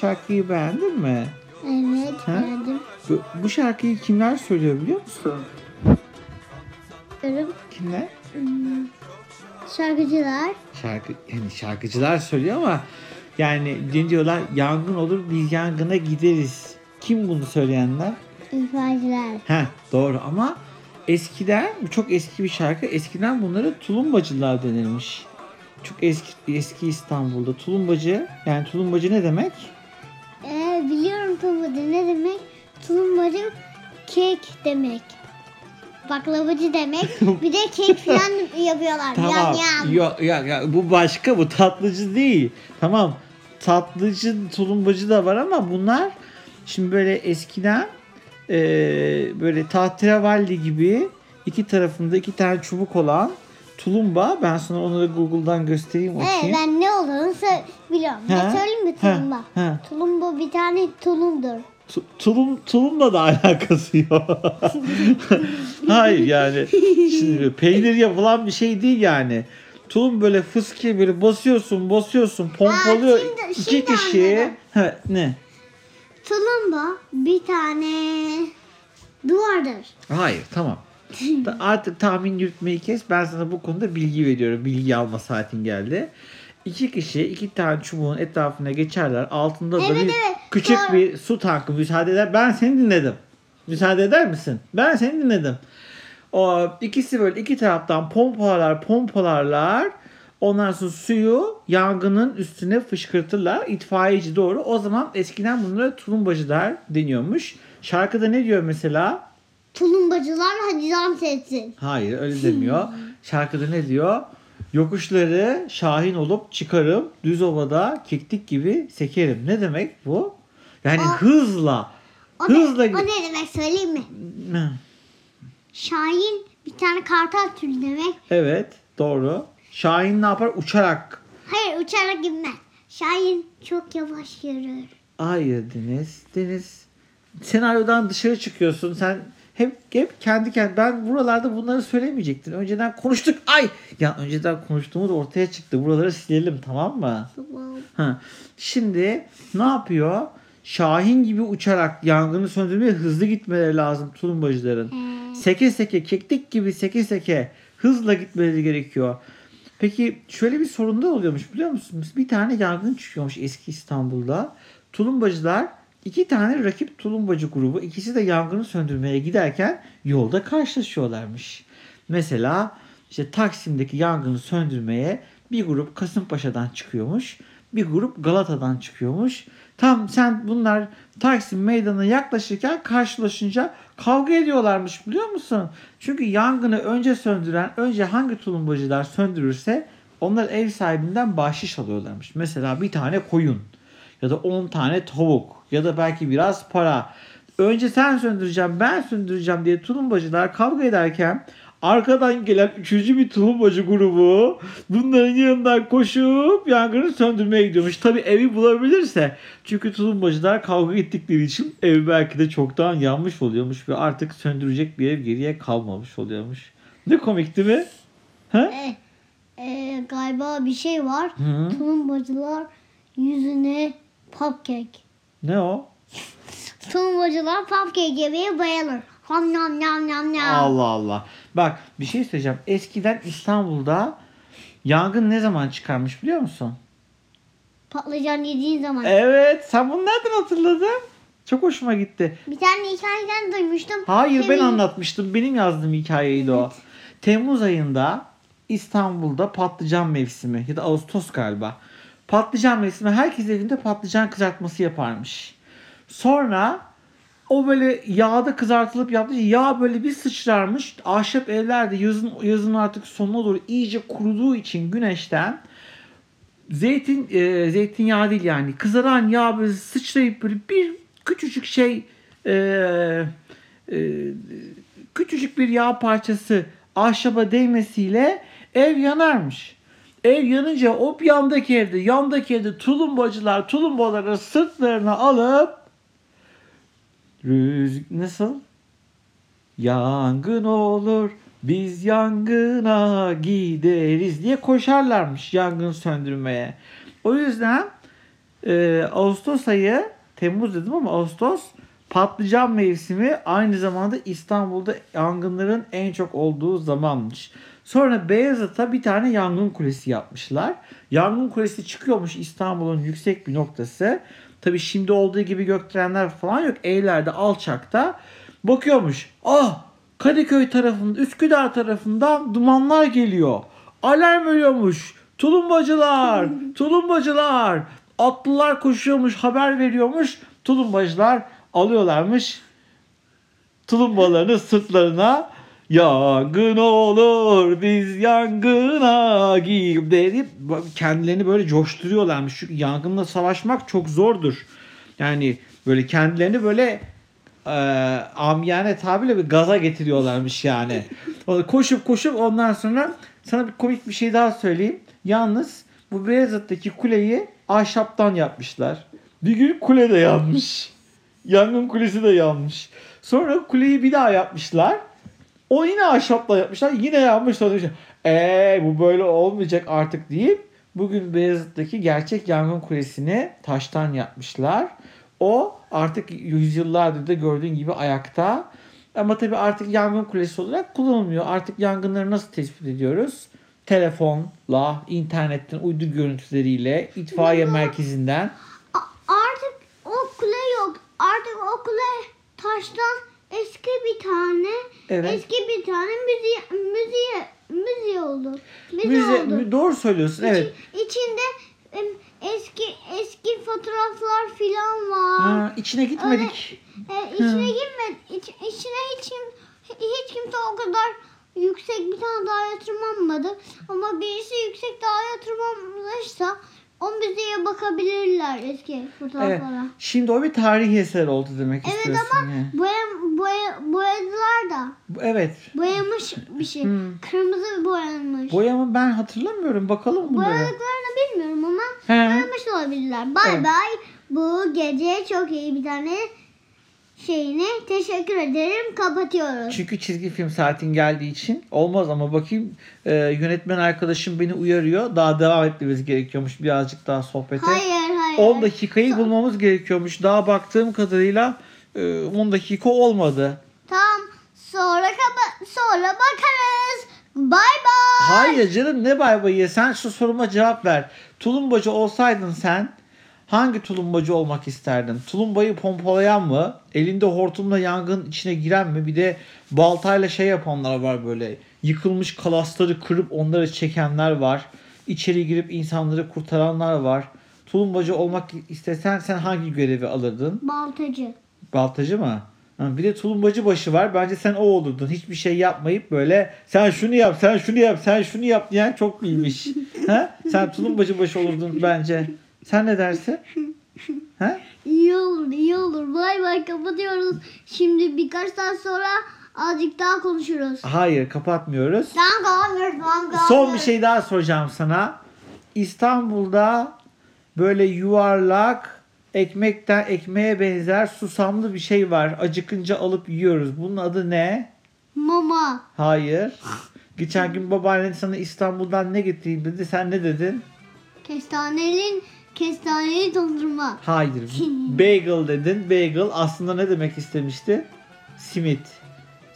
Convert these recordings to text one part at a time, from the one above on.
şarkıyı beğendin mi? Evet Ha? beğendim. Bu, bu şarkıyı kimler söylüyor biliyor musun? Diyorum. Kimler? Hmm, Şarkıcılar. Şarkı, yani şarkıcılar söylüyor ama yani diyorlar yangın olur biz yangına gideriz. Kim bunu söyleyenler? İfadeciler. Heh doğru ama eskiden bu çok eski bir şarkı. Eskiden bunlara tulumbacılar denilmiş. Çok eski eski İstanbul'da tulumbacı yani tulumbacı ne demek? Tulumbacı ne demek? Tulumbacı kek demek. Baklavacı demek. Bir de kek falan yapıyorlar. Tamam. Yam. Yok ya, ya bu başka bu tatlıcı değil. Tamam. Tatlıcı, tulumbacı da var ama bunlar şimdi böyle eskiden e, böyle tahterevalli gibi iki tarafında iki tane çubuk olan tulumba. Ben sana onları Google'dan göstereyim Evet okuyayım. ben ne olduğunu sö- biliyorum. Ha? Ne söyleyeyim mi tulumba? ha. Tulumba bir tane tulumdur. Tu- tulum tulumla da alakası yok. Hayır yani şimdi peynir yapılan bir şey değil yani. Tulum böyle fıskiye böyle basıyorsun basıyorsun pompalıyor şimdi- iki şimdi kişi. anladım. Ha, ne? Tulumba bir tane duvardır. Hayır tamam. Artık tahmin yürütmeyi kes. Ben sana bu konuda bilgi veriyorum. Bilgi alma saatin geldi. İki kişi iki tane çubuğun etrafına geçerler. Altında da Evet, bir evet. küçük Doğru. bir su tankı müsaade eder. Ben seni dinledim. Müsaade eder misin? Ben seni dinledim. O ikisi böyle iki taraftan pompalar pompalarlar. Ondan sonra suyu yangının üstüne fışkırtırlar. İtfaiyeci doğru. O zaman eskiden bunlara tulumbacılar deniyormuş. Şarkıda ne diyor mesela? Tulumbacılar hadi dans etsin. Hayır öyle demiyor. Şarkıda ne diyor? Yokuşları şahin olup çıkarım düz ovada keklik gibi sekerim. Ne demek bu? Yani Aa. hızla. O, Hızla ne, o ne demek söyleyeyim mi? Şahin bir tane kartal türü demek. Evet doğru. Şahin ne yapar? Uçarak. Hayır uçarak gitmez. Şahin çok yavaş yürür. Hayır Deniz. Deniz senaryodan dışarı çıkıyorsun. Sen hep hep kendi kendi ben buralarda bunları söylemeyecektin. Önceden konuştuk. Ay ya önceden konuştuğumuz ortaya çıktı. Buraları silelim tamam mı? Tamam. Ha. Şimdi ne yapıyor? Şahin gibi uçarak yangını söndürmeye hızlı gitmeleri lazım tulumbacıların. Ee, Seke seke, keklik gibi seke seke hızla gitmeleri gerekiyor. Peki şöyle bir sorun da oluyormuş biliyor musunuz? Bir tane yangın çıkıyormuş eski İstanbul'da. Tulumbacılar iki tane rakip tulumbacı grubu ikisi de yangını söndürmeye giderken yolda karşılaşıyorlarmış. Mesela işte Taksim'deki yangını söndürmeye bir grup Kasımpaşa'dan çıkıyormuş. Bir grup Galata'dan çıkıyormuş. Tam sen bunlar Taksim meydanına yaklaşırken karşılaşınca kavga ediyorlarmış biliyor musun? Çünkü yangını önce söndüren, önce hangi tulumbacılar söndürürse onlar ev sahibinden bahşiş alıyorlarmış. Mesela bir tane koyun ya da 10 tane tavuk ya da belki biraz para. Önce sen söndüreceğim ben söndüreceğim diye tulumbacılar kavga ederken arkadan gelen üçüncü bir tulumbacı grubu bunların yanından koşup yangını söndürmeye gidiyormuş. Tabi evi bulabilirse çünkü tulumbacılar kavga ettikleri için ev belki de çoktan yanmış oluyormuş ve artık söndürecek bir ev geriye kalmamış oluyormuş. Ne komik değil mi? Ha? e, e, galiba bir şey var. Hı? Tulumbacılar yüzüne cupcake. Ne o? Tulumbacılar cupcake yemeye bayılır. Ham nam nam nam nam. Allah Allah. Bak bir şey söyleyeceğim. Eskiden İstanbul'da yangın ne zaman çıkarmış biliyor musun? Patlıcan yediğin zaman. Evet. Sen bunu nereden hatırladın? Çok hoşuma gitti. Bir tane hikayeden duymuştum. Hayır ben Senin- anlatmıştım. Benim yazdığım hikayeydi o. Temmuz ayında İstanbul'da patlıcan mevsimi ya da Ağustos galiba. Patlıcan mevsimi herkes evinde patlıcan kızartması yaparmış. Sonra o böyle yağda kızartılıp yaptığı yağ böyle bir sıçrarmış. Ahşap evlerde yazın yazın artık sonuna doğru iyice kuruduğu için güneşten zeytin e, zeytinyağı değil yani kızaran yağ böyle sıçrayıp böyle bir küçücük şey e, e, küçücük bir yağ parçası ahşaba değmesiyle ev yanarmış. Ev yanınca o yandaki evde, yandaki evde tulumbacılar tulumbaları sırtlarına alıp rüz nasıl? Yangın olur, biz yangına gideriz diye koşarlarmış yangın söndürmeye. O yüzden e, Ağustos ayı Temmuz dedim ama Ağustos patlıcan mevsimi aynı zamanda İstanbul'da yangınların en çok olduğu zamanmış. Sonra Beyazıt'a bir tane yangın kulesi yapmışlar. Yangın kulesi çıkıyormuş İstanbul'un yüksek bir noktası. Tabi şimdi olduğu gibi gökdelenler falan yok. Evlerde alçakta bakıyormuş. Ah Kadıköy tarafında Üsküdar tarafından dumanlar geliyor. Alarm veriyormuş. Tulumbacılar, tulumbacılar. Atlılar koşuyormuş, haber veriyormuş. Tulumbacılar alıyorlarmış tulumbalarını sırtlarına yangın olur biz yangına gir deyip kendilerini böyle coşturuyorlarmış. Çünkü yangınla savaşmak çok zordur. Yani böyle kendilerini böyle e, amiyane tabirle bir gaza getiriyorlarmış yani. Koşup koşup ondan sonra sana bir komik bir şey daha söyleyeyim. Yalnız bu Beyazıt'taki kuleyi ahşaptan yapmışlar. Bir gün kule de yanmış. Yangın kulesi de yanmış. Sonra kuleyi bir daha yapmışlar. O yine ahşapla yapmışlar. Yine yanmış. Eee bu böyle olmayacak artık deyip bugün Beyazıt'taki gerçek yangın kulesini taştan yapmışlar. O artık yüzyıllardır da gördüğün gibi ayakta. Ama tabii artık yangın kulesi olarak kullanılmıyor. Artık yangınları nasıl tespit ediyoruz? Telefonla, internetten, uydu görüntüleriyle, itfaiye merkezinden. A- artık o kule yok. Artık o kule taştan eski bir tane Evet. eski bir tane müziğe müziğe müziğe oldu. Müze, Müze, oldu. doğru söylüyorsun. Evet. İçi- içinde eski eski fotoğraflar filan var. Ha, içine gitmedik. E, içine girme, iç, içine hiç, hiç kimse o kadar yüksek bir tane dağa tırmanmadı. Ama birisi yüksek dağa tırmanmışsa o müzeye bakabilirler eski Evet. fotoğraflara. Şimdi o bir tarihi eser oldu demek Evet, istiyorsun. ama yani. boya, boya, boyadılar da. Evet. Boyamış bir şey. Hmm. Kırmızı boyanmış. Boyamı ben hatırlamıyorum. Bakalım bunlara. Boyadıklarını bilmiyorum ama He. boyamış olabilirler. Bay Evet. bay. Bu gece çok iyi bir tane şeyine teşekkür ederim. Kapatıyoruz. Çünkü çizgi film saatin geldiği için olmaz ama bakayım e, yönetmen arkadaşım beni uyarıyor. Daha devam etmemiz gerekiyormuş birazcık daha sohbete. Hayır hayır. 10 dakikayı bulmamız gerekiyormuş. Daha baktığım kadarıyla e, 10 dakika olmadı. Tamam. Sonra kapa sonra bakarız. Bay bay. Hayır canım ne bay bayı sen şu soruma cevap ver. Tulumbacı olsaydın sen hangi tulumbacı olmak isterdin? Tulumbayı pompalayan mı? Elinde hortumla yangın içine giren mi? Bir de baltayla şey yapanlar var böyle. Yıkılmış kalasları kırıp onları çekenler var. İçeri girip insanları kurtaranlar var. Tulumbacı olmak istesen sen hangi görevi alırdın? Baltacı. Baltacı mı? Bir de tulumbacı başı var. Bence sen o olurdun. Hiçbir şey yapmayıp böyle sen şunu yap, sen şunu yap, sen şunu yap diyen çok bilmiş. ha? Sen tulumbacı başı olurdun bence. Sen ne dersin? Ha? İyi olur iyi olur. Bay bay kapatıyoruz. Şimdi birkaç saat sonra azıcık daha konuşuruz. Hayır kapatmıyoruz. Tamam kapatmıyoruz. Tamam kapatmıyoruz. Son bir şey daha soracağım sana. İstanbul'da böyle yuvarlak ekmekten ekmeğe benzer susamlı bir şey var. Acıkınca alıp yiyoruz. Bunun adı ne? Mama. Hayır. Geçen gün babaannen sana İstanbul'dan ne getireyim dedi. Sen ne dedin? Kestanelin kestaneli dondurma. Hayır. Bagel dedin. Bagel aslında ne demek istemişti? Simit.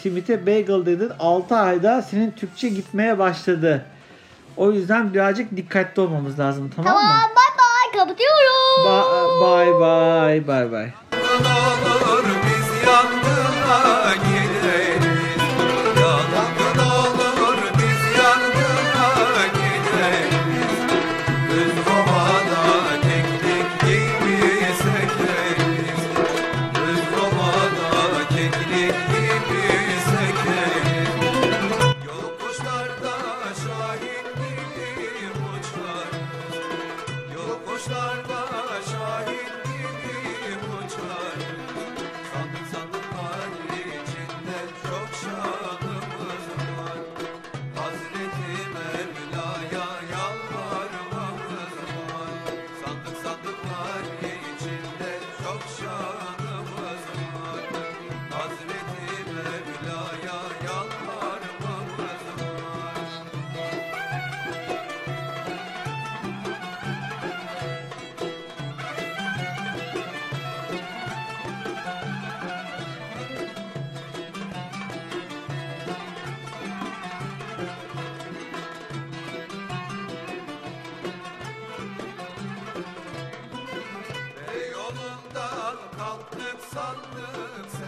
Simit'e bagel dedin. 6 ayda senin Türkçe gitmeye başladı. O yüzden birazcık dikkatli olmamız lazım tamam, Tamam mı? bay bay kapatıyoruz. Ba- bye bye bye bye. olur biz Yokuşlarda şahin sandık